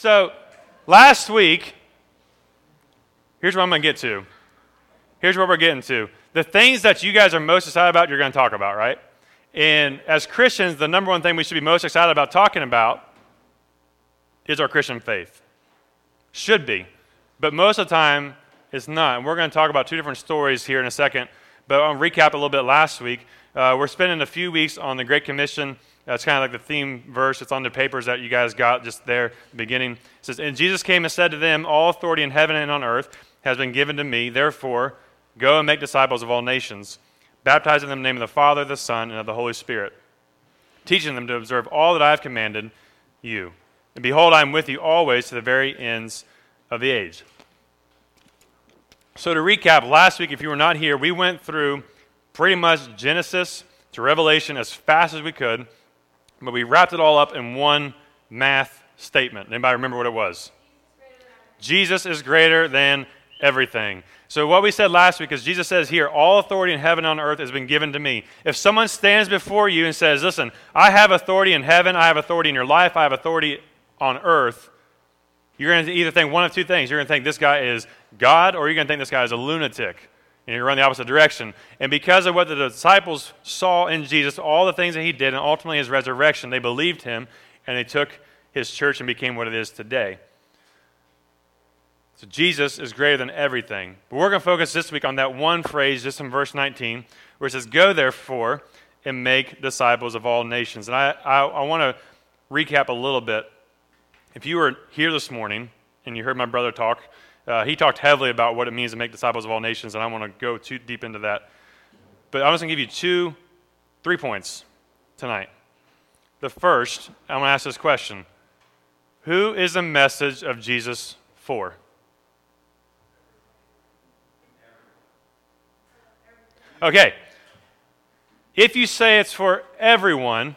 So, last week, here's what I'm going to get to. Here's what we're getting to. The things that you guys are most excited about, you're going to talk about, right? And as Christians, the number one thing we should be most excited about talking about is our Christian faith. Should be. But most of the time, it's not. And we're going to talk about two different stories here in a second. But I'll recap a little bit last week. Uh, we're spending a few weeks on the Great Commission. That's kind of like the theme verse. It's on the papers that you guys got just there, the beginning. It says, And Jesus came and said to them, All authority in heaven and on earth has been given to me. Therefore, go and make disciples of all nations, baptizing them in the name of the Father, the Son, and of the Holy Spirit, teaching them to observe all that I have commanded you. And behold, I am with you always to the very ends of the age. So, to recap, last week, if you were not here, we went through pretty much Genesis to Revelation as fast as we could, but we wrapped it all up in one math statement. Anybody remember what it was? Jesus is greater than everything. So, what we said last week is Jesus says here, All authority in heaven and on earth has been given to me. If someone stands before you and says, Listen, I have authority in heaven, I have authority in your life, I have authority on earth, you're going to either think one of two things. You're going to think this guy is God, or you're going to think this guy is a lunatic. And you're run the opposite direction. And because of what the disciples saw in Jesus, all the things that he did, and ultimately his resurrection, they believed him and they took his church and became what it is today. So Jesus is greater than everything. But we're going to focus this week on that one phrase, just in verse 19, where it says, Go therefore and make disciples of all nations. And I, I, I want to recap a little bit. If you were here this morning and you heard my brother talk, uh, he talked heavily about what it means to make disciples of all nations, and I want to go too deep into that. But I'm just going to give you two, three points tonight. The first, I'm going to ask this question Who is the message of Jesus for? Okay. If you say it's for everyone,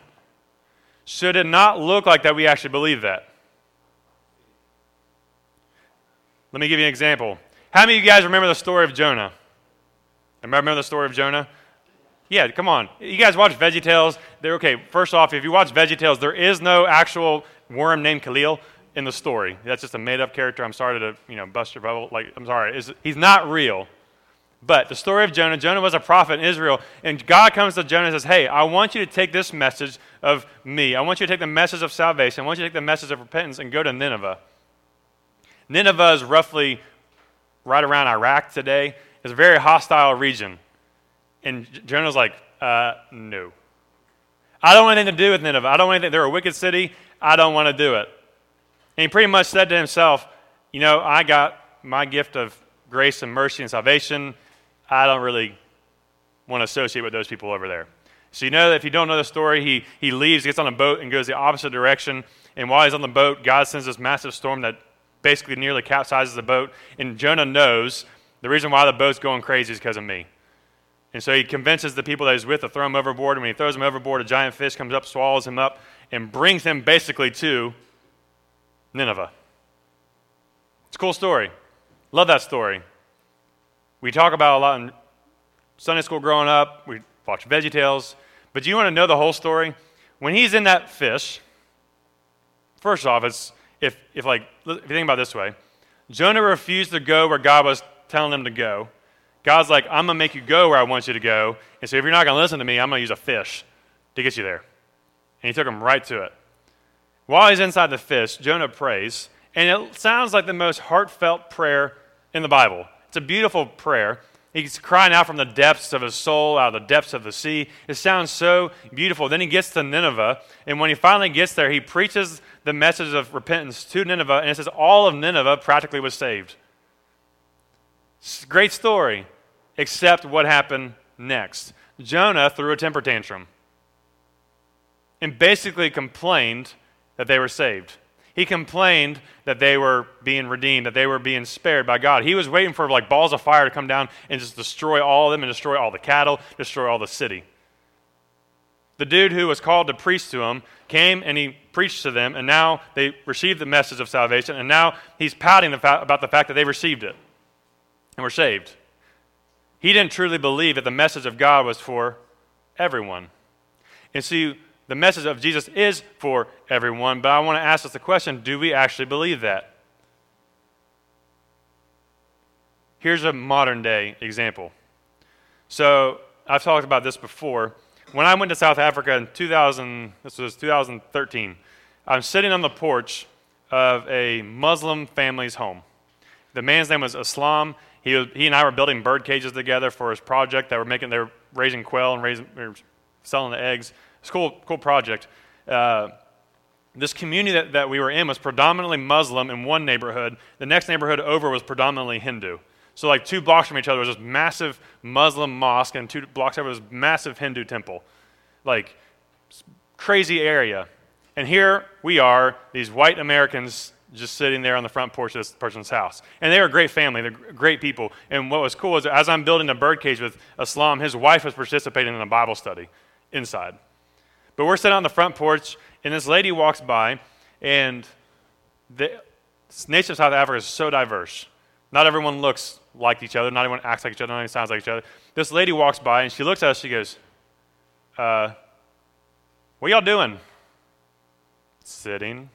should it not look like that we actually believe that? Let me give you an example. How many of you guys remember the story of Jonah? Remember the story of Jonah? Yeah, come on. You guys watch VeggieTales? They're okay. First off, if you watch VeggieTales, there is no actual worm named Khalil in the story. That's just a made-up character. I'm sorry to you know bust your bubble. Like I'm sorry, he's not real. But the story of Jonah, Jonah was a prophet in Israel, and God comes to Jonah and says, Hey, I want you to take this message of me. I want you to take the message of salvation. I want you to take the message of repentance and go to Nineveh. Nineveh is roughly right around Iraq today. It's a very hostile region. And Jonah's like, uh, no. I don't want anything to do with Nineveh. I don't want anything. They're a wicked city. I don't want to do it. And he pretty much said to himself, you know, I got my gift of grace and mercy and salvation. I don't really want to associate with those people over there. So you know if you don't know the story, he, he leaves, gets on a boat, and goes the opposite direction. And while he's on the boat, God sends this massive storm that basically nearly capsizes the boat. And Jonah knows the reason why the boat's going crazy is because of me. And so he convinces the people that he's with to throw him overboard. And when he throws him overboard, a giant fish comes up, swallows him up, and brings him basically to Nineveh. It's a cool story. Love that story. We talk about a lot in Sunday school growing up. We watch VeggieTales. But do you want to know the whole story? When he's in that fish, first off, it's if, if like, if you think about this way, Jonah refused to go where God was telling him to go. God's like, I'm going to make you go where I want you to go. And so if you're not going to listen to me, I'm going to use a fish to get you there. And he took him right to it. While he's inside the fish, Jonah prays. And it sounds like the most heartfelt prayer in the Bible. It's a beautiful prayer. He's crying out from the depths of his soul, out of the depths of the sea. It sounds so beautiful. Then he gets to Nineveh, and when he finally gets there, he preaches the message of repentance to Nineveh, and it says all of Nineveh practically was saved. Great story, except what happened next. Jonah threw a temper tantrum and basically complained that they were saved. He complained that they were being redeemed, that they were being spared by God. He was waiting for like balls of fire to come down and just destroy all of them and destroy all the cattle, destroy all the city. The dude who was called to preach to them came and he preached to them, and now they received the message of salvation, and now he's pouting the fa- about the fact that they received it and were saved. He didn't truly believe that the message of God was for everyone. And see, the message of Jesus is for everyone, but I want to ask us the question do we actually believe that? Here's a modern day example. So, I've talked about this before. When I went to South Africa in 2000, this was 2013, I'm sitting on the porch of a Muslim family's home. The man's name was Islam. He, was, he and I were building bird cages together for his project that were making, they were raising quail and raising, selling the eggs. It's a cool, cool project. Uh, this community that, that we were in was predominantly Muslim in one neighborhood. The next neighborhood over was predominantly Hindu. So, like two blocks from each other was this massive Muslim mosque, and two blocks over was this massive Hindu temple. Like, crazy area. And here we are, these white Americans just sitting there on the front porch of this person's house. And they were a great family, they're great people. And what was cool is as I'm building a birdcage with Islam, his wife was participating in a Bible study inside. But we're sitting on the front porch, and this lady walks by, and the nation of South Africa is so diverse. Not everyone looks like each other, not everyone acts like each other, not everyone sounds like each other. This lady walks by, and she looks at us, she goes, uh, What y'all doing? Sitting.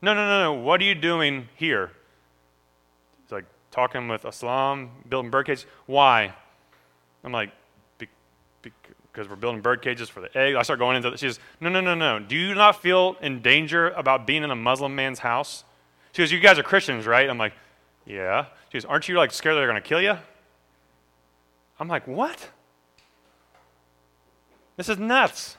No, no, no, no. What are you doing here? It's like, talking with Islam, building bird cages. Why? I'm like, because we're building bird cages for the eggs. I start going into it. She says, No, no, no, no. Do you not feel in danger about being in a Muslim man's house? She goes, You guys are Christians, right? I'm like, Yeah. She goes, Aren't you like scared they're going to kill you? I'm like, What? This is nuts.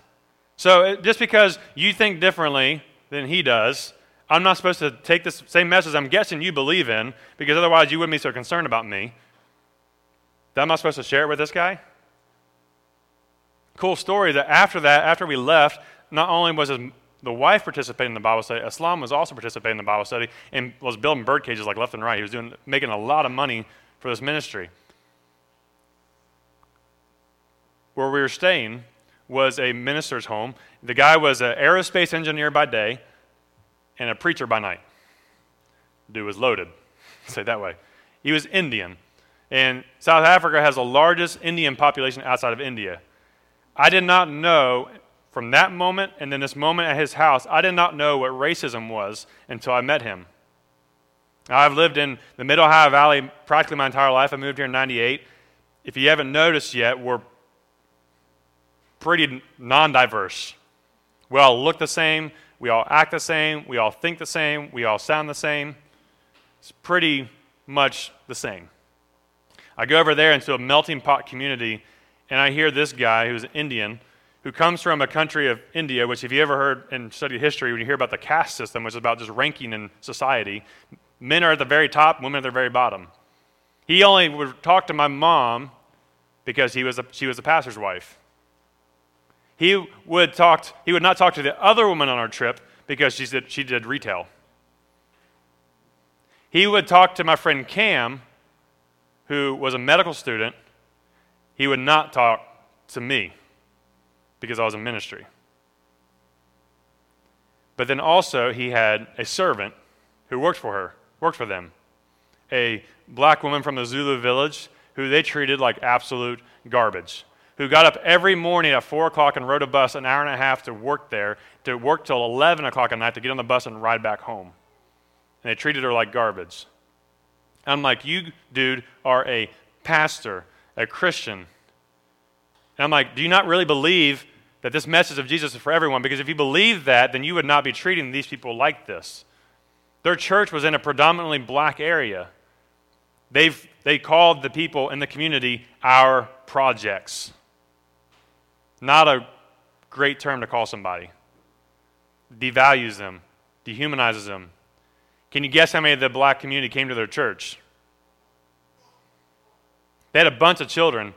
So just because you think differently than he does, I'm not supposed to take this same message I'm guessing you believe in, because otherwise you wouldn't be so concerned about me. That I'm not supposed to share it with this guy? cool story that after that, after we left, not only was his, the wife participating in the Bible study, Islam was also participating in the Bible study and was building bird cages like left and right. He was doing, making a lot of money for this ministry. Where we were staying was a minister's home. The guy was an aerospace engineer by day and a preacher by night. Dude was loaded, say that way. He was Indian. And South Africa has the largest Indian population outside of India. I did not know from that moment and then this moment at his house, I did not know what racism was until I met him. I've lived in the Mid Ohio Valley practically my entire life. I moved here in 98. If you haven't noticed yet, we're pretty non diverse. We all look the same, we all act the same, we all think the same, we all sound the same. It's pretty much the same. I go over there into a melting pot community and I hear this guy who's Indian, who comes from a country of India, which, if you ever heard and studied history, when you hear about the caste system, which is about just ranking in society, men are at the very top, women at the very bottom. He only would talk to my mom because he was a, she was a pastor's wife. He would, talk, he would not talk to the other woman on our trip because she did, she did retail. He would talk to my friend Cam, who was a medical student he would not talk to me because I was in ministry. But then also, he had a servant who worked for her, worked for them, a black woman from the Zulu village who they treated like absolute garbage, who got up every morning at 4 o'clock and rode a bus an hour and a half to work there, to work till 11 o'clock at night to get on the bus and ride back home. And they treated her like garbage. I'm like, you, dude, are a pastor a Christian. And I'm like, do you not really believe that this message of Jesus is for everyone? Because if you believe that, then you would not be treating these people like this. Their church was in a predominantly black area. They've, they called the people in the community our projects. Not a great term to call somebody. Devalues them, dehumanizes them. Can you guess how many of the black community came to their church? They had a bunch of children.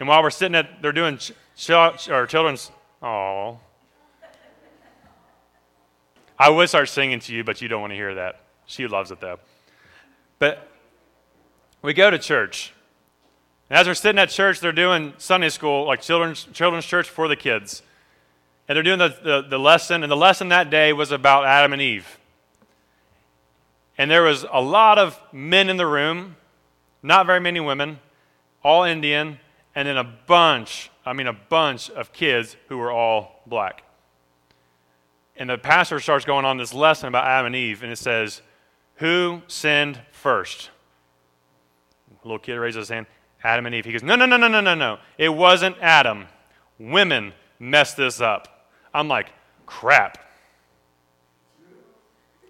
And while we're sitting at, they're doing ch- children's, oh. I would start singing to you, but you don't want to hear that. She loves it though. But we go to church. And as we're sitting at church, they're doing Sunday school, like children's, children's church for the kids. And they're doing the, the, the lesson, and the lesson that day was about Adam and Eve. And there was a lot of men in the room, not very many women all Indian, and then a bunch, I mean, a bunch of kids who were all black. And the pastor starts going on this lesson about Adam and Eve, and it says, Who sinned first? A little kid raises his hand. Adam and Eve. He goes, No, no, no, no, no, no, no. It wasn't Adam. Women messed this up. I'm like, crap.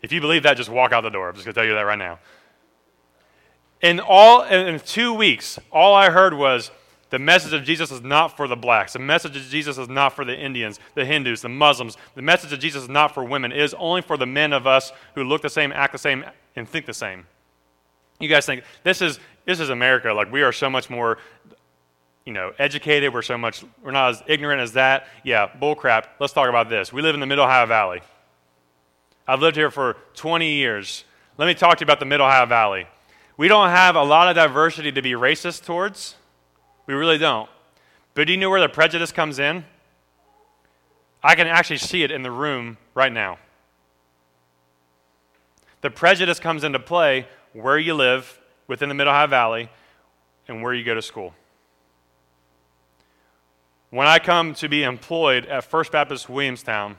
If you believe that, just walk out the door. I'm just going to tell you that right now. In all in two weeks, all I heard was the message of Jesus is not for the blacks. The message of Jesus is not for the Indians, the Hindus, the Muslims. The message of Jesus is not for women. It is only for the men of us who look the same, act the same, and think the same. You guys think this is this is America. Like we are so much more, you know, educated. We're so much we're not as ignorant as that. Yeah, bull crap. Let's talk about this. We live in the Middle Ohio Valley. I've lived here for 20 years. Let me talk to you about the Middle Ohio Valley. We don't have a lot of diversity to be racist towards. We really don't. But do you know where the prejudice comes in? I can actually see it in the room right now. The prejudice comes into play where you live within the Middle Ohio Valley and where you go to school. When I come to be employed at First Baptist Williamstown,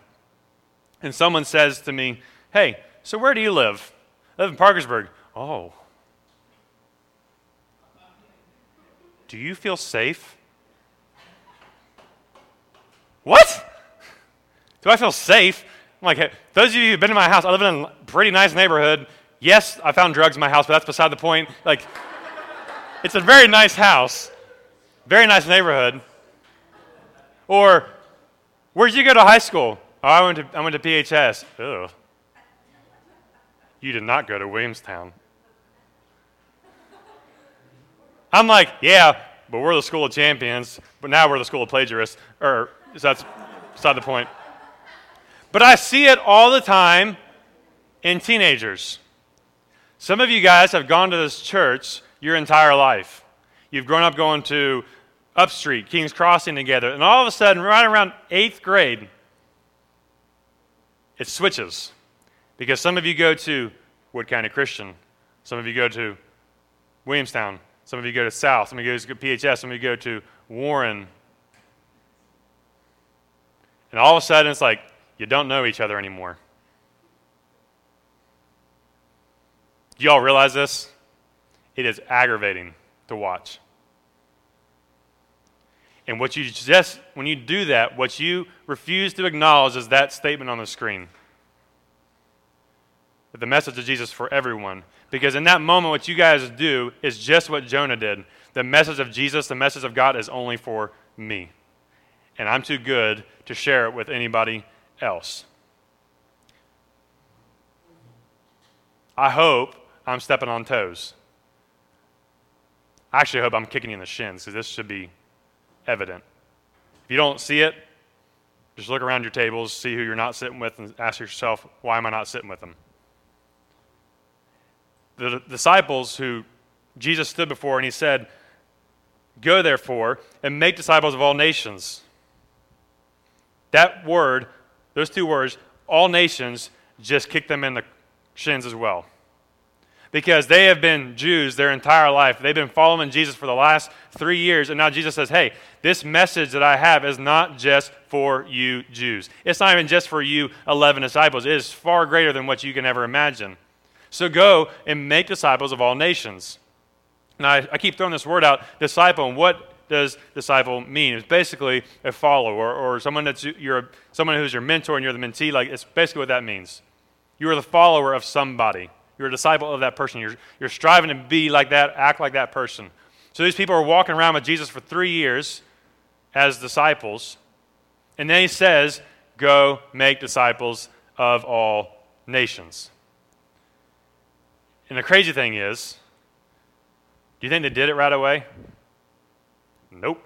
and someone says to me, Hey, so where do you live? I live in Parkersburg. Oh. Do you feel safe? What? Do I feel safe? I'm like, hey, those of you who've been in my house, I live in a pretty nice neighborhood. Yes, I found drugs in my house, but that's beside the point. Like, it's a very nice house, very nice neighborhood. Or, where'd you go to high school? Oh, I went to, I went to PHS. Ugh. You did not go to Williamstown. I'm like, yeah, but we're the school of champions, but now we're the school of plagiarists. Or, that's beside the point. But I see it all the time in teenagers. Some of you guys have gone to this church your entire life. You've grown up going to Upstreet, King's Crossing together, and all of a sudden, right around eighth grade, it switches. Because some of you go to Wood County Christian, some of you go to Williamstown, some of you go to South, some of you go to PHS, some of you go to Warren. And all of a sudden, it's like you don't know each other anymore. Do y'all realize this? It is aggravating to watch. And what you just, when you do that, what you refuse to acknowledge is that statement on the screen. That the message of Jesus for everyone. Because in that moment, what you guys do is just what Jonah did. The message of Jesus, the message of God is only for me. And I'm too good to share it with anybody else. I hope I'm stepping on toes. I actually hope I'm kicking you in the shins because this should be evident. If you don't see it, just look around your tables, see who you're not sitting with, and ask yourself, why am I not sitting with them? The disciples who Jesus stood before and he said, Go therefore and make disciples of all nations. That word, those two words, all nations, just kick them in the shins as well because they have been Jews their entire life. They've been following Jesus for the last three years, and now Jesus says, Hey, this message that I have is not just for you Jews. It's not even just for you 11 disciples. It is far greater than what you can ever imagine. So go and make disciples of all nations. Now, I, I keep throwing this word out, disciple, and what does disciple mean? It's basically a follower or, someone that's you're someone who's your mentor and you're the mentee. Like it's basically what that means. You are the follower of somebody. You're a disciple of that person. You're, you're striving to be like that, act like that person. So these people are walking around with Jesus for three years as disciples. And then he says, Go make disciples of all nations. And the crazy thing is, do you think they did it right away? Nope.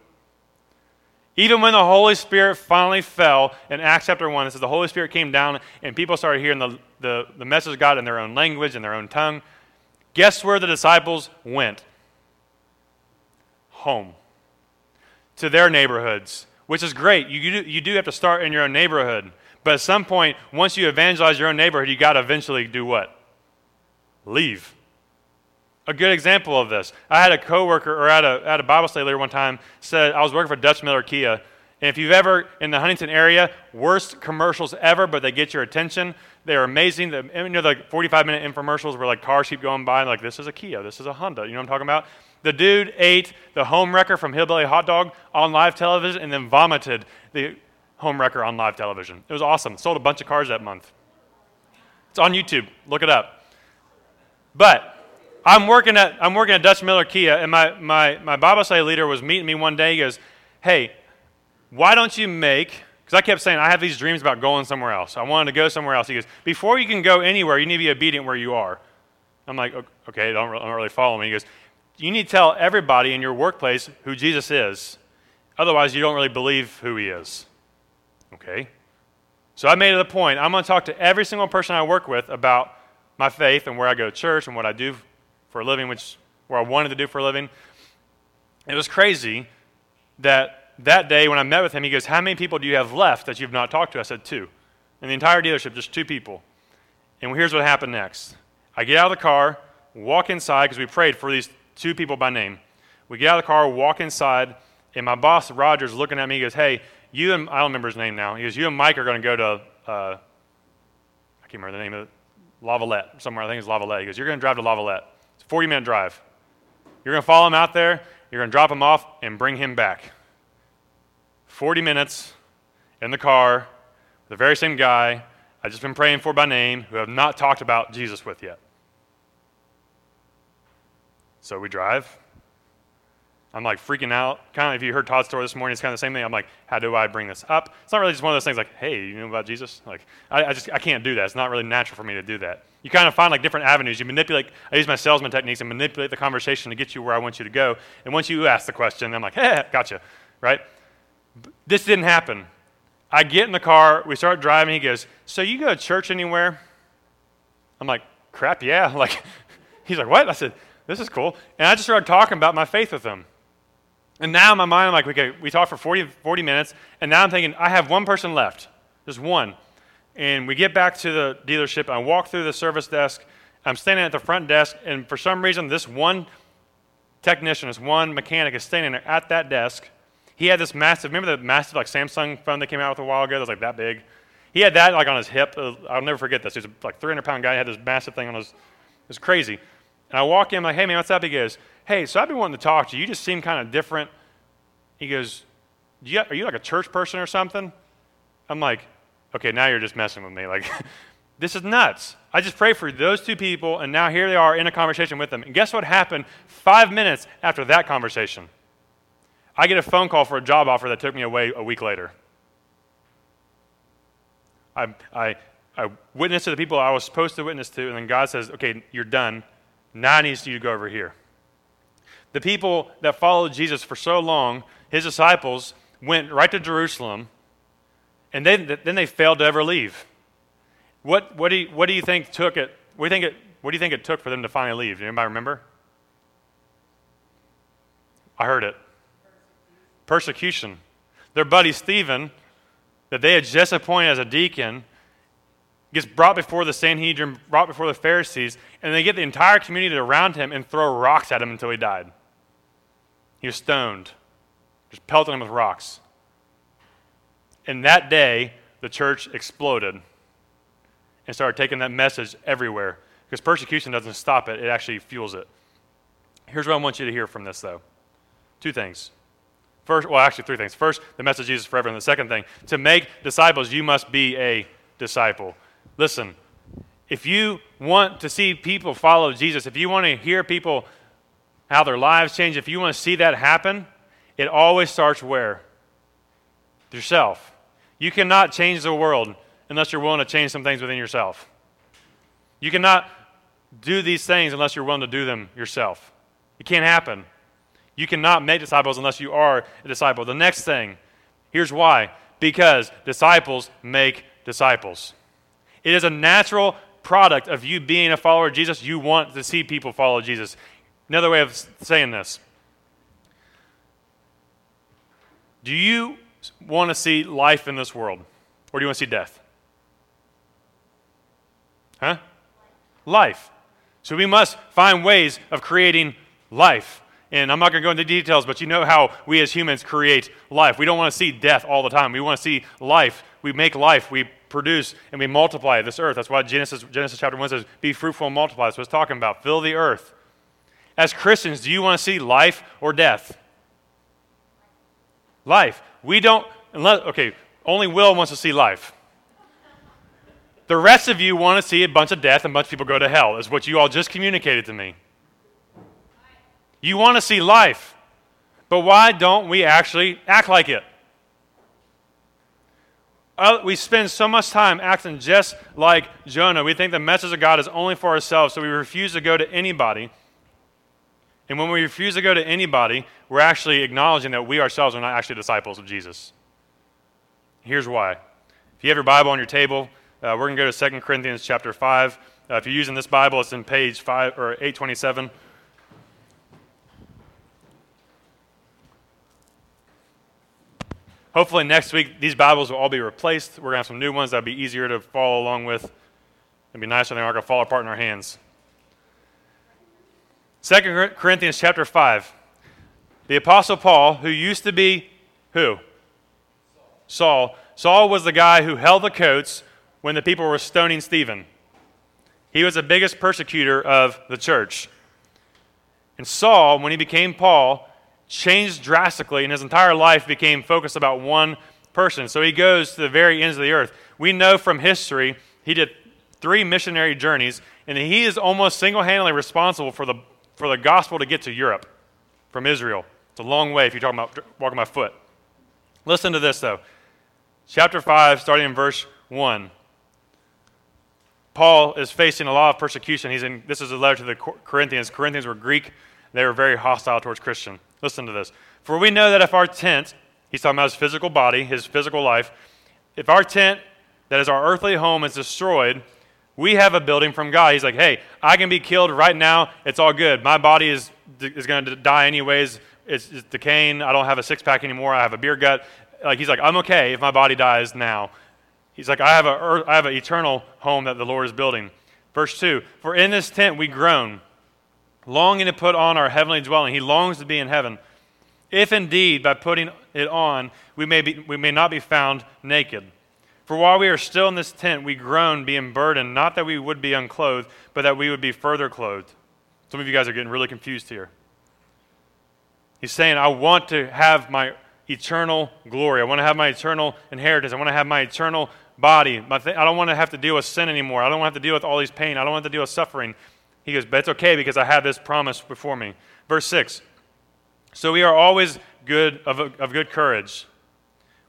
Even when the Holy Spirit finally fell in Acts chapter 1, it says the Holy Spirit came down and people started hearing the, the, the message of God in their own language, in their own tongue. Guess where the disciples went? Home. To their neighborhoods, which is great. You, you, do, you do have to start in your own neighborhood. But at some point, once you evangelize your own neighborhood, you got to eventually do what? Leave. A good example of this. I had a coworker, or at a, at a Bible study later one time, said I was working for Dutch Miller Kia, And if you've ever, in the Huntington area, worst commercials ever, but they get your attention. They're amazing. The, you know, the 45 minute infomercials where like cars keep going by and like, this is a Kia, this is a Honda. You know what I'm talking about? The dude ate the home wrecker from Hillbilly Hot Dog on live television and then vomited the home wrecker on live television. It was awesome. Sold a bunch of cars that month. It's on YouTube. Look it up. But I'm working at I'm working at Dutch Miller Kia, and my my my Bible study leader was meeting me one day. He goes, "Hey, why don't you make?" Because I kept saying I have these dreams about going somewhere else. I wanted to go somewhere else. He goes, "Before you can go anywhere, you need to be obedient where you are." I'm like, "Okay, don't, don't really follow me." He goes, "You need to tell everybody in your workplace who Jesus is. Otherwise, you don't really believe who He is." Okay. So I made it a point. I'm going to talk to every single person I work with about my faith and where I go to church and what I do for a living, which where I wanted to do for a living. It was crazy that that day when I met with him, he goes, How many people do you have left that you've not talked to? I said, Two. In the entire dealership, just two people. And here's what happened next. I get out of the car, walk inside, because we prayed for these two people by name. We get out of the car, walk inside, and my boss, Roger's, looking at me. He goes, Hey, you and I don't remember his name now. He goes, You and Mike are going to go to, uh, I can't remember the name of it, Lavalette, somewhere. I think it's Lavalette. He goes, You're going to drive to Lavalette. It's a 40 minute drive. You're going to follow him out there, you're going to drop him off, and bring him back. 40 minutes in the car, the very same guy I've just been praying for by name, who have not talked about Jesus with yet. So we drive, I'm like freaking out. Kind of, if you heard Todd's story this morning, it's kind of the same thing. I'm like, how do I bring this up? It's not really just one of those things like, hey, you know about Jesus? Like, I, I just, I can't do that. It's not really natural for me to do that. You kind of find like different avenues. You manipulate, I use my salesman techniques and manipulate the conversation to get you where I want you to go. And once you ask the question, I'm like, hey, gotcha, right? This didn't happen. I get in the car, we start driving. He goes, so you go to church anywhere? I'm like, crap, yeah. Like, he's like, what? I said, this is cool. And I just started talking about my faith with him. And now in my mind, I'm like, okay, we talked for 40, 40 minutes, and now I'm thinking, I have one person left, just one. And we get back to the dealership, I walk through the service desk, I'm standing at the front desk, and for some reason, this one technician, this one mechanic is standing there at that desk. He had this massive, remember the massive like Samsung phone that came out with a while ago that was like that big? He had that like on his hip. Uh, I'll never forget this. He was like 300 pound guy. He had this massive thing on his, it was crazy. And I walk in, I'm like, hey man, what's up? He goes, hey, so I've been wanting to talk to you. You just seem kind of different. He goes, you, are you like a church person or something? I'm like, okay, now you're just messing with me. Like, this is nuts. I just prayed for those two people, and now here they are in a conversation with them. And guess what happened five minutes after that conversation? I get a phone call for a job offer that took me away a week later. I, I, I witnessed to the people I was supposed to witness to, and then God says, okay, you're done. Now I need you to go over here. The people that followed Jesus for so long, his disciples, went right to Jerusalem, and then, then they failed to ever leave. What, what, do you, what do you think took it? What do you think it, what do you think it took for them to finally leave? Anybody remember? I heard it. Persecution. Their buddy Stephen, that they had just appointed as a deacon, gets brought before the Sanhedrin, brought before the Pharisees, and they get the entire community around him and throw rocks at him until he died. He was stoned, just pelting him with rocks. And that day, the church exploded and started taking that message everywhere because persecution doesn't stop it, it actually fuels it. Here's what I want you to hear from this, though two things. First, well, actually, three things. First, the message of Jesus forever. And the second thing, to make disciples, you must be a disciple. Listen, if you want to see people follow Jesus, if you want to hear people how their lives change, if you want to see that happen, it always starts where? Yourself. You cannot change the world unless you're willing to change some things within yourself. You cannot do these things unless you're willing to do them yourself. It can't happen. You cannot make disciples unless you are a disciple. The next thing, here's why because disciples make disciples. It is a natural product of you being a follower of Jesus. You want to see people follow Jesus. Another way of saying this Do you want to see life in this world, or do you want to see death? Huh? Life. So we must find ways of creating life. And I'm not going to go into details, but you know how we as humans create life. We don't want to see death all the time. We want to see life. We make life. We produce and we multiply this earth. That's why Genesis, Genesis chapter 1 says, Be fruitful and multiply. That's what it's talking about. Fill the earth. As Christians, do you want to see life or death? Life. We don't, unless, okay, only Will wants to see life. The rest of you want to see a bunch of death and a bunch of people go to hell, is what you all just communicated to me. You want to see life. But why don't we actually act like it? Uh, we spend so much time acting just like Jonah. We think the message of God is only for ourselves, so we refuse to go to anybody. And when we refuse to go to anybody, we're actually acknowledging that we ourselves are not actually disciples of Jesus. Here's why. If you have your Bible on your table, uh, we're going to go to 2 Corinthians chapter 5. Uh, if you're using this Bible, it's in page 5 or 827. Hopefully, next week, these Bibles will all be replaced. We're going to have some new ones that'll be easier to follow along with. It'll be nicer they aren't going to fall apart in our hands. 2 Corinthians chapter 5. The Apostle Paul, who used to be who? Saul. Saul was the guy who held the coats when the people were stoning Stephen. He was the biggest persecutor of the church. And Saul, when he became Paul, changed drastically, and his entire life became focused about one person. So he goes to the very ends of the earth. We know from history he did three missionary journeys, and he is almost single handedly responsible for the, for the gospel to get to Europe from Israel. It's a long way if you're talking about walking by foot. Listen to this, though. Chapter 5, starting in verse 1. Paul is facing a lot of persecution. He's in, this is a letter to the Corinthians. Corinthians were Greek, they were very hostile towards Christian. Listen to this. For we know that if our tent, he's talking about his physical body, his physical life, if our tent that is our earthly home is destroyed, we have a building from God. He's like, hey, I can be killed right now. It's all good. My body is, is going to die anyways. It's, it's decaying. I don't have a six pack anymore. I have a beer gut. Like, he's like, I'm okay if my body dies now. He's like, I have, a, I have an eternal home that the Lord is building. Verse 2 For in this tent we groan longing to put on our heavenly dwelling. He longs to be in heaven. If indeed, by putting it on, we may, be, we may not be found naked. For while we are still in this tent, we groan, being burdened, not that we would be unclothed, but that we would be further clothed. Some of you guys are getting really confused here. He's saying, I want to have my eternal glory. I want to have my eternal inheritance. I want to have my eternal body. I don't want to have to deal with sin anymore. I don't want to have to deal with all these pain. I don't want to deal with suffering. He goes, But it's okay because I have this promise before me. Verse 6 So we are always good of, of good courage.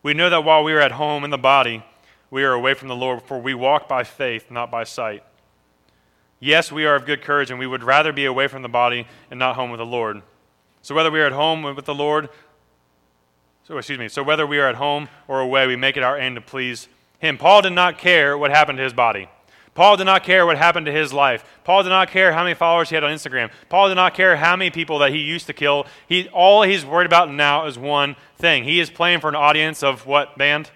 We know that while we are at home in the body, we are away from the Lord, for we walk by faith, not by sight. Yes, we are of good courage, and we would rather be away from the body and not home with the Lord. So whether we are at home with the Lord, so excuse me, so whether we are at home or away, we make it our aim to please Him. Paul did not care what happened to his body. Paul did not care what happened to his life. Paul did not care how many followers he had on Instagram. Paul did not care how many people that he used to kill. He, all he's worried about now is one thing. He is playing for an audience of what band?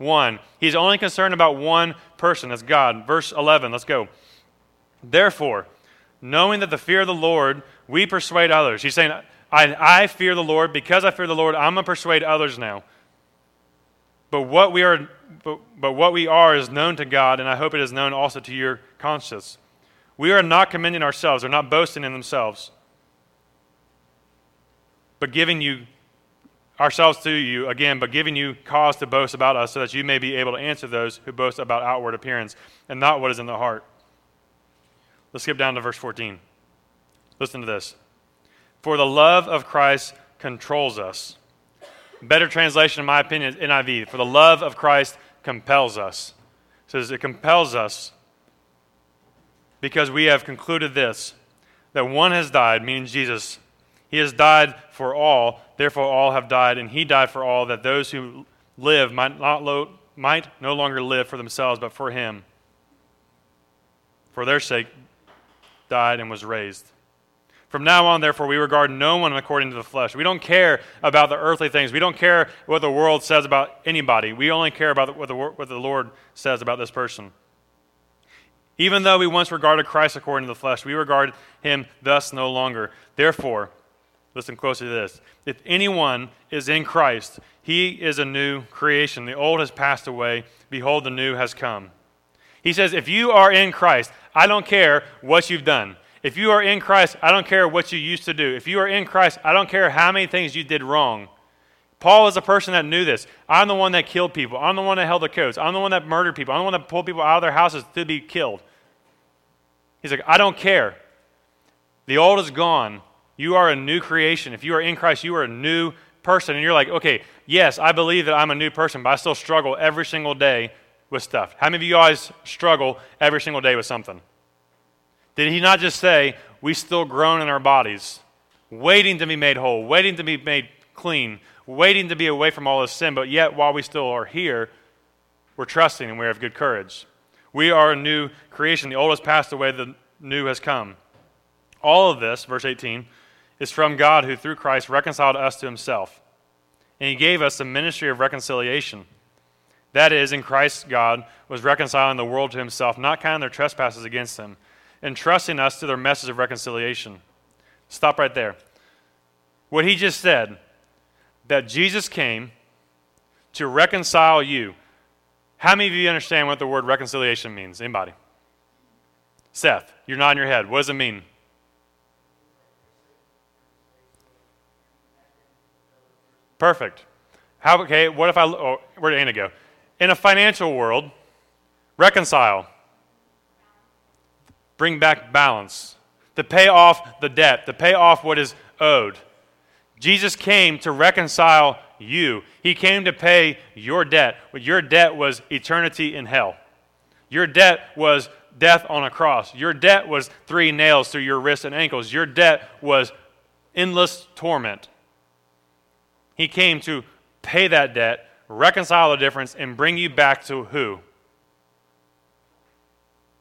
One. He's only concerned about one person. That's God. Verse 11. Let's go. Therefore, knowing that the fear of the Lord, we persuade others. He's saying, I, I fear the Lord. Because I fear the Lord, I'm going to persuade others now. But what we are but, but what we are is known to God, and I hope it is known also to your conscience. We are not commending ourselves, or not boasting in themselves, but giving you ourselves to you again, but giving you cause to boast about us, so that you may be able to answer those who boast about outward appearance and not what is in the heart. Let's skip down to verse 14. Listen to this. For the love of Christ controls us Better translation, in my opinion, is NIV. For the love of Christ compels us. It says it compels us because we have concluded this that one has died, meaning Jesus. He has died for all, therefore all have died, and he died for all, that those who live might, not lo- might no longer live for themselves, but for him. For their sake, died and was raised. From now on, therefore, we regard no one according to the flesh. We don't care about the earthly things. We don't care what the world says about anybody. We only care about what the, what the Lord says about this person. Even though we once regarded Christ according to the flesh, we regard him thus no longer. Therefore, Listen closely to this. If anyone is in Christ, he is a new creation. The old has passed away. Behold, the new has come. He says, if you are in Christ, I don't care what you've done. If you are in Christ, I don't care what you used to do. If you are in Christ, I don't care how many things you did wrong. Paul is a person that knew this. I'm the one that killed people. I'm the one that held the coats. I'm the one that murdered people. I'm the one that pulled people out of their houses to be killed. He's like, I don't care. The old is gone. You are a new creation. If you are in Christ, you are a new person. And you're like, okay, yes, I believe that I'm a new person, but I still struggle every single day with stuff. How many of you guys struggle every single day with something? Did he not just say, we still groan in our bodies, waiting to be made whole, waiting to be made clean, waiting to be away from all this sin, but yet while we still are here, we're trusting and we have good courage. We are a new creation. The old has passed away, the new has come. All of this, verse 18, is from God who through Christ reconciled us to himself. And he gave us the ministry of reconciliation. That is, in Christ, God was reconciling the world to himself, not counting their trespasses against them, entrusting us to their message of reconciliation. Stop right there. What he just said, that Jesus came to reconcile you. How many of you understand what the word reconciliation means? Anybody? Seth, you're nodding your head. What does it mean? Perfect. How, okay, what if I, oh, where did Anna go? In a financial world, reconcile. Bring back balance. To pay off the debt, to pay off what is owed. Jesus came to reconcile you. He came to pay your debt. But your debt was eternity in hell. Your debt was death on a cross. Your debt was three nails through your wrists and ankles. Your debt was endless torment. He came to pay that debt, reconcile the difference, and bring you back to who?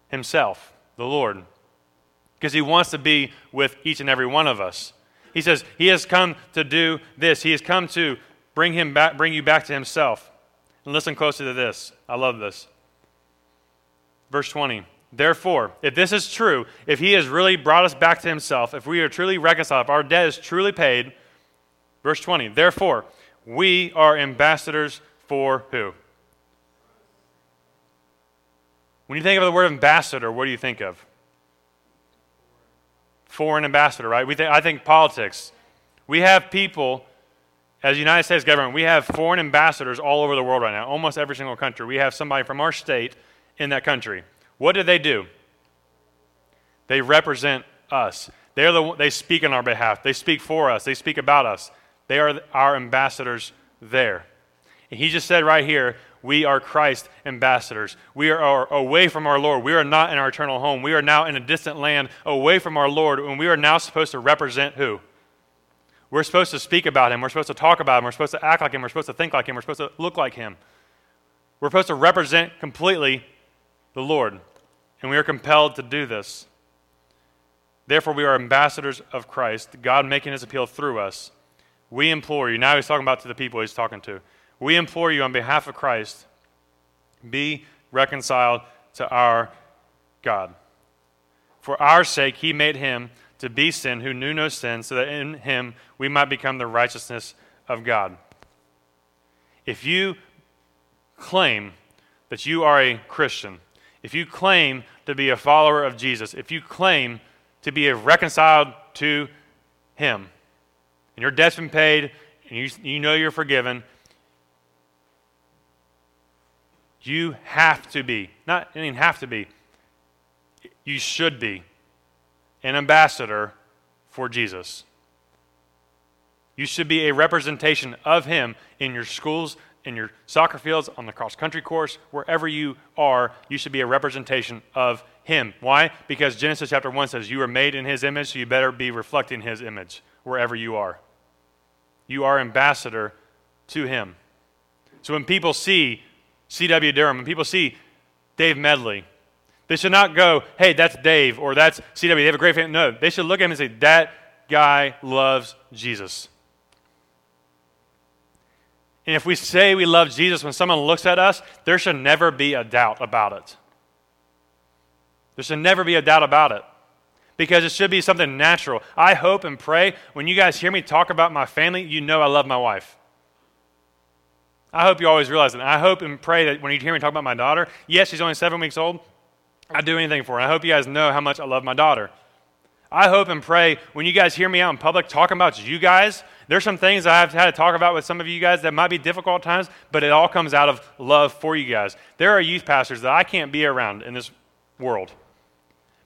Himself, the Lord. Because he wants to be with each and every one of us. He says, He has come to do this. He has come to bring, him back, bring you back to Himself. And listen closely to this. I love this. Verse 20. Therefore, if this is true, if He has really brought us back to Himself, if we are truly reconciled, if our debt is truly paid, Verse 20, therefore, we are ambassadors for who? When you think of the word ambassador, what do you think of? Foreign ambassador, right? We think, I think politics. We have people, as the United States government, we have foreign ambassadors all over the world right now, almost every single country. We have somebody from our state in that country. What do they do? They represent us. They're the, they speak on our behalf. They speak for us. They speak about us. They are our ambassadors there. And he just said right here, we are Christ ambassadors. We are away from our Lord. We are not in our eternal home. We are now in a distant land away from our Lord, and we are now supposed to represent who? We're supposed to speak about him. We're supposed to talk about him. We're supposed to act like him. We're supposed to think like him. We're supposed to look like him. We're supposed to represent completely the Lord, and we are compelled to do this. Therefore, we are ambassadors of Christ, God making his appeal through us. We implore you, now he's talking about to the people he's talking to. We implore you on behalf of Christ, be reconciled to our God. For our sake, he made him to be sin who knew no sin, so that in him we might become the righteousness of God. If you claim that you are a Christian, if you claim to be a follower of Jesus, if you claim to be reconciled to him, and your debt's been paid, and you, you know you're forgiven, you have to be, not I mean have to be, you should be an ambassador for Jesus. You should be a representation of Him in your schools, in your soccer fields, on the cross country course, wherever you are, you should be a representation of Him. Why? Because Genesis chapter 1 says you are made in His image, so you better be reflecting His image wherever you are you are ambassador to him. So when people see C.W. Durham, when people see Dave Medley, they should not go, hey, that's Dave or that's C.W. They have a great fan. No, they should look at him and say, that guy loves Jesus. And if we say we love Jesus when someone looks at us, there should never be a doubt about it. There should never be a doubt about it. Because it should be something natural. I hope and pray when you guys hear me talk about my family, you know I love my wife. I hope you always realize that. I hope and pray that when you hear me talk about my daughter, yes, she's only seven weeks old. I'd do anything for her. I hope you guys know how much I love my daughter. I hope and pray when you guys hear me out in public talking about you guys, there's some things I've had to talk about with some of you guys that might be difficult times, but it all comes out of love for you guys. There are youth pastors that I can't be around in this world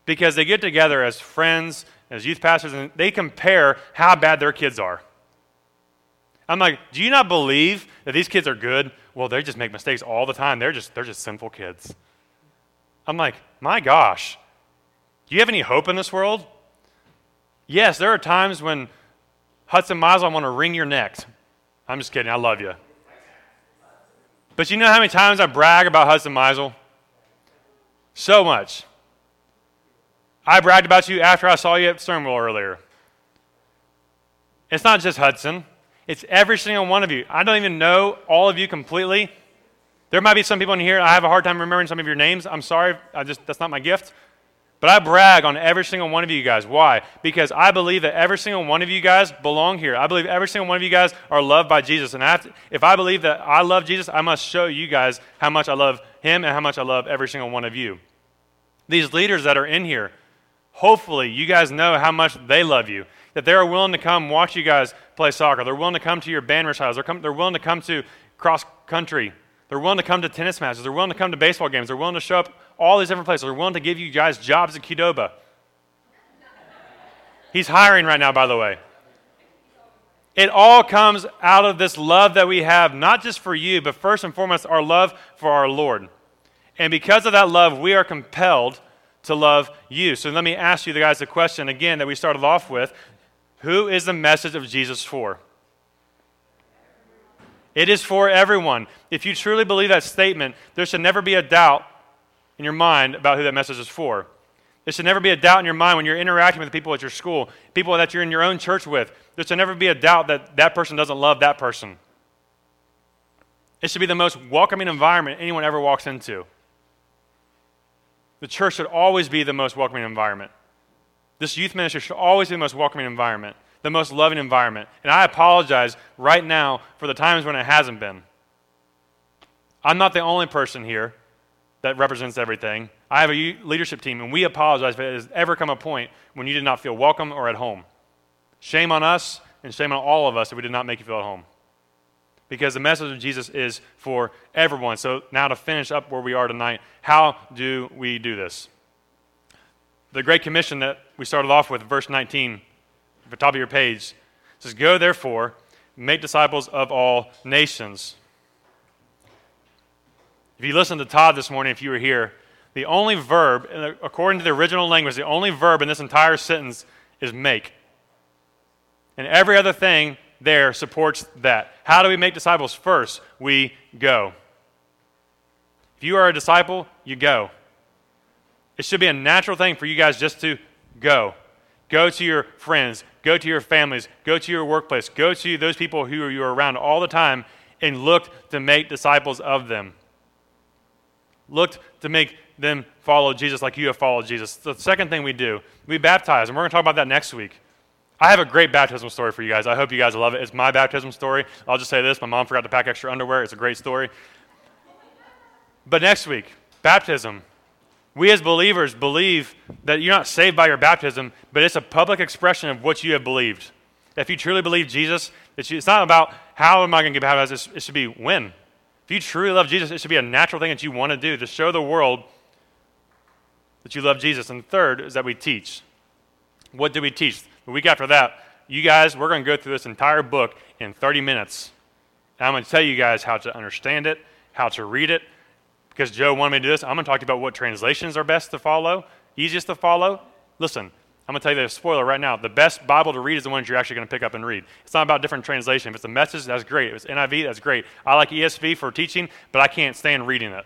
because they get together as friends, as youth pastors, and they compare how bad their kids are. I'm like, do you not believe that these kids are good? Well, they just make mistakes all the time. They're just, they're just sinful kids. I'm like, my gosh, do you have any hope in this world? Yes, there are times when Hudson Miles, I want to wring your neck. I'm just kidding. I love you. But you know how many times I brag about Hudson Meisel? So much. I bragged about you after I saw you at Sternwell earlier. It's not just Hudson, it's every single one of you. I don't even know all of you completely. There might be some people in here, I have a hard time remembering some of your names. I'm sorry, I just, that's not my gift. But I brag on every single one of you guys. Why? Because I believe that every single one of you guys belong here. I believe every single one of you guys are loved by Jesus. And I to, if I believe that I love Jesus, I must show you guys how much I love him and how much I love every single one of you. These leaders that are in here, hopefully you guys know how much they love you. That they're willing to come watch you guys play soccer. They're willing to come to your band recitals. They're, come, they're willing to come to cross country. They're willing to come to tennis matches. They're willing to come to baseball games. They're willing to show up all these different places. They're willing to give you guys jobs at Qdoba. He's hiring right now, by the way. It all comes out of this love that we have, not just for you, but first and foremost, our love for our Lord. And because of that love, we are compelled to love you. So let me ask you, the guys, the question again that we started off with Who is the message of Jesus for? It is for everyone. If you truly believe that statement, there should never be a doubt in your mind about who that message is for. There should never be a doubt in your mind when you're interacting with people at your school, people that you're in your own church with. There should never be a doubt that that person doesn't love that person. It should be the most welcoming environment anyone ever walks into. The church should always be the most welcoming environment. This youth ministry should always be the most welcoming environment the most loving environment. And I apologize right now for the times when it hasn't been. I'm not the only person here that represents everything. I have a leadership team, and we apologize if it has ever come a point when you did not feel welcome or at home. Shame on us, and shame on all of us if we did not make you feel at home. Because the message of Jesus is for everyone. So, now to finish up where we are tonight, how do we do this? The Great Commission that we started off with, verse 19 at the top of your page. Says, Go therefore, make disciples of all nations. If you listened to Todd this morning, if you were here, the only verb, according to the original language, the only verb in this entire sentence is make. And every other thing there supports that. How do we make disciples? First, we go. If you are a disciple, you go. It should be a natural thing for you guys just to go. Go to your friends, go to your families, go to your workplace, go to those people who you are around all the time and look to make disciples of them. Look to make them follow Jesus like you have followed Jesus. The second thing we do, we baptize, and we're going to talk about that next week. I have a great baptism story for you guys. I hope you guys love it. It's my baptism story. I'll just say this my mom forgot to pack extra underwear. It's a great story. But next week, baptism. We as believers believe that you're not saved by your baptism, but it's a public expression of what you have believed. If you truly believe Jesus, it's not about how am I going to get baptized, it should be when. If you truly love Jesus, it should be a natural thing that you want to do to show the world that you love Jesus. And third is that we teach. What do we teach? The week after that, you guys, we're going to go through this entire book in 30 minutes. And I'm going to tell you guys how to understand it, how to read it, because Joe wanted me to do this, I'm going to talk to you about what translations are best to follow, easiest to follow. Listen, I'm going to tell you the spoiler right now. The best Bible to read is the ones you're actually going to pick up and read. It's not about different translation. If it's a message, that's great. If it's NIV, that's great. I like ESV for teaching, but I can't stand reading it.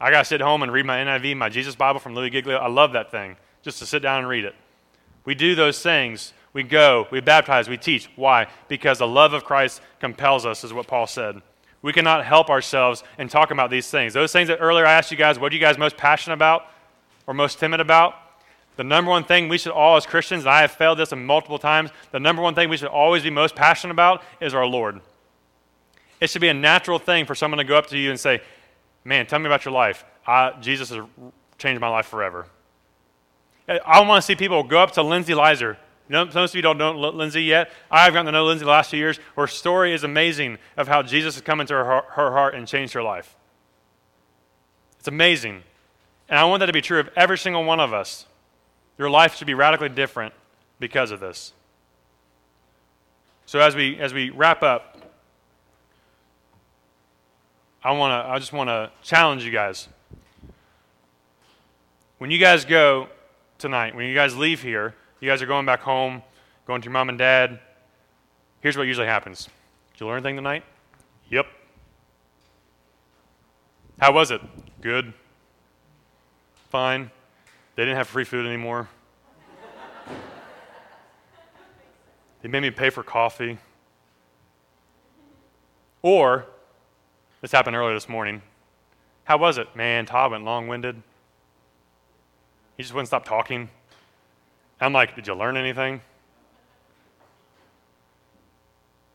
I got to sit home and read my NIV, my Jesus Bible from Louie Giglio. I love that thing, just to sit down and read it. We do those things. We go, we baptize, we teach. Why? Because the love of Christ compels us, is what Paul said. We cannot help ourselves in talking about these things. Those things that earlier I asked you guys, what are you guys most passionate about or most timid about? The number one thing we should all, as Christians, and I have failed this multiple times, the number one thing we should always be most passionate about is our Lord. It should be a natural thing for someone to go up to you and say, Man, tell me about your life. I, Jesus has changed my life forever. I want to see people go up to Lindsay Lizer. You know, most of you don't know Lindsay yet. I've gotten to know Lindsay the last few years. Her story is amazing of how Jesus has come into her, her heart and changed her life. It's amazing. And I want that to be true of every single one of us. Your life should be radically different because of this. So as we as we wrap up, I want to I just want to challenge you guys. When you guys go tonight, when you guys leave here, you guys are going back home, going to your mom and dad. Here's what usually happens. Did you learn anything tonight? Yep. How was it? Good. Fine. They didn't have free food anymore. they made me pay for coffee. Or, this happened earlier this morning. How was it? Man, Todd went long winded. He just wouldn't stop talking. I'm like, Did you learn anything?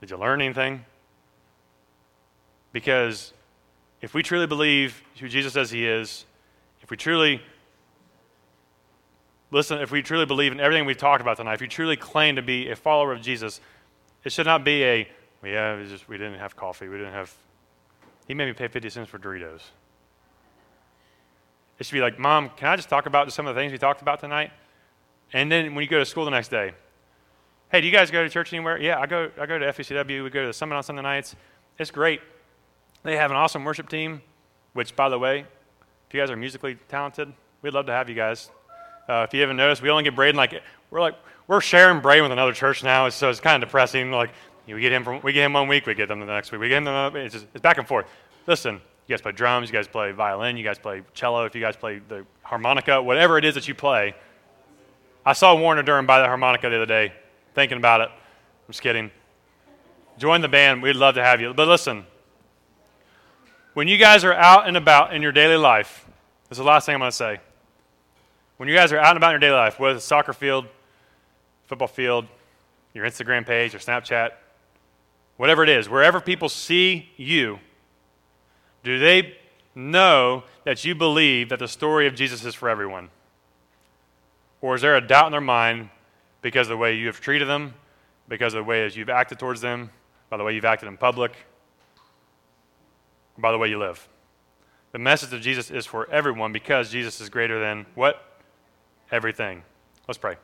Did you learn anything? Because if we truly believe who Jesus says he is, if we truly listen, if we truly believe in everything we've talked about tonight, if you truly claim to be a follower of Jesus, it should not be a, well, yeah, just, we didn't have coffee, we didn't have, he made me pay 50 cents for Doritos. It should be like, Mom, can I just talk about some of the things we talked about tonight? And then when you go to school the next day, hey, do you guys go to church anywhere? Yeah, I go, I go to FECW. We go to the summit on Sunday nights. It's great. They have an awesome worship team, which, by the way, if you guys are musically talented, we'd love to have you guys. Uh, if you haven't noticed, we only get Braden like we're like we're sharing Braden with another church now, so it's kind of depressing. Like we get him from we get him one week, we get them the next week, we get him the it's, just, it's back and forth. Listen, you guys play drums, you guys play violin, you guys play cello, if you guys play the harmonica, whatever it is that you play. I saw Warner Durham buy the harmonica the other day, thinking about it. I'm just kidding. Join the band. We'd love to have you. But listen, when you guys are out and about in your daily life, this is the last thing I'm going to say. When you guys are out and about in your daily life, whether it's soccer field, football field, your Instagram page, your Snapchat, whatever it is, wherever people see you, do they know that you believe that the story of Jesus is for everyone? Or is there a doubt in their mind because of the way you have treated them, because of the way as you've acted towards them, by the way you've acted in public, by the way you live? The message of Jesus is for everyone because Jesus is greater than what? Everything. Let's pray.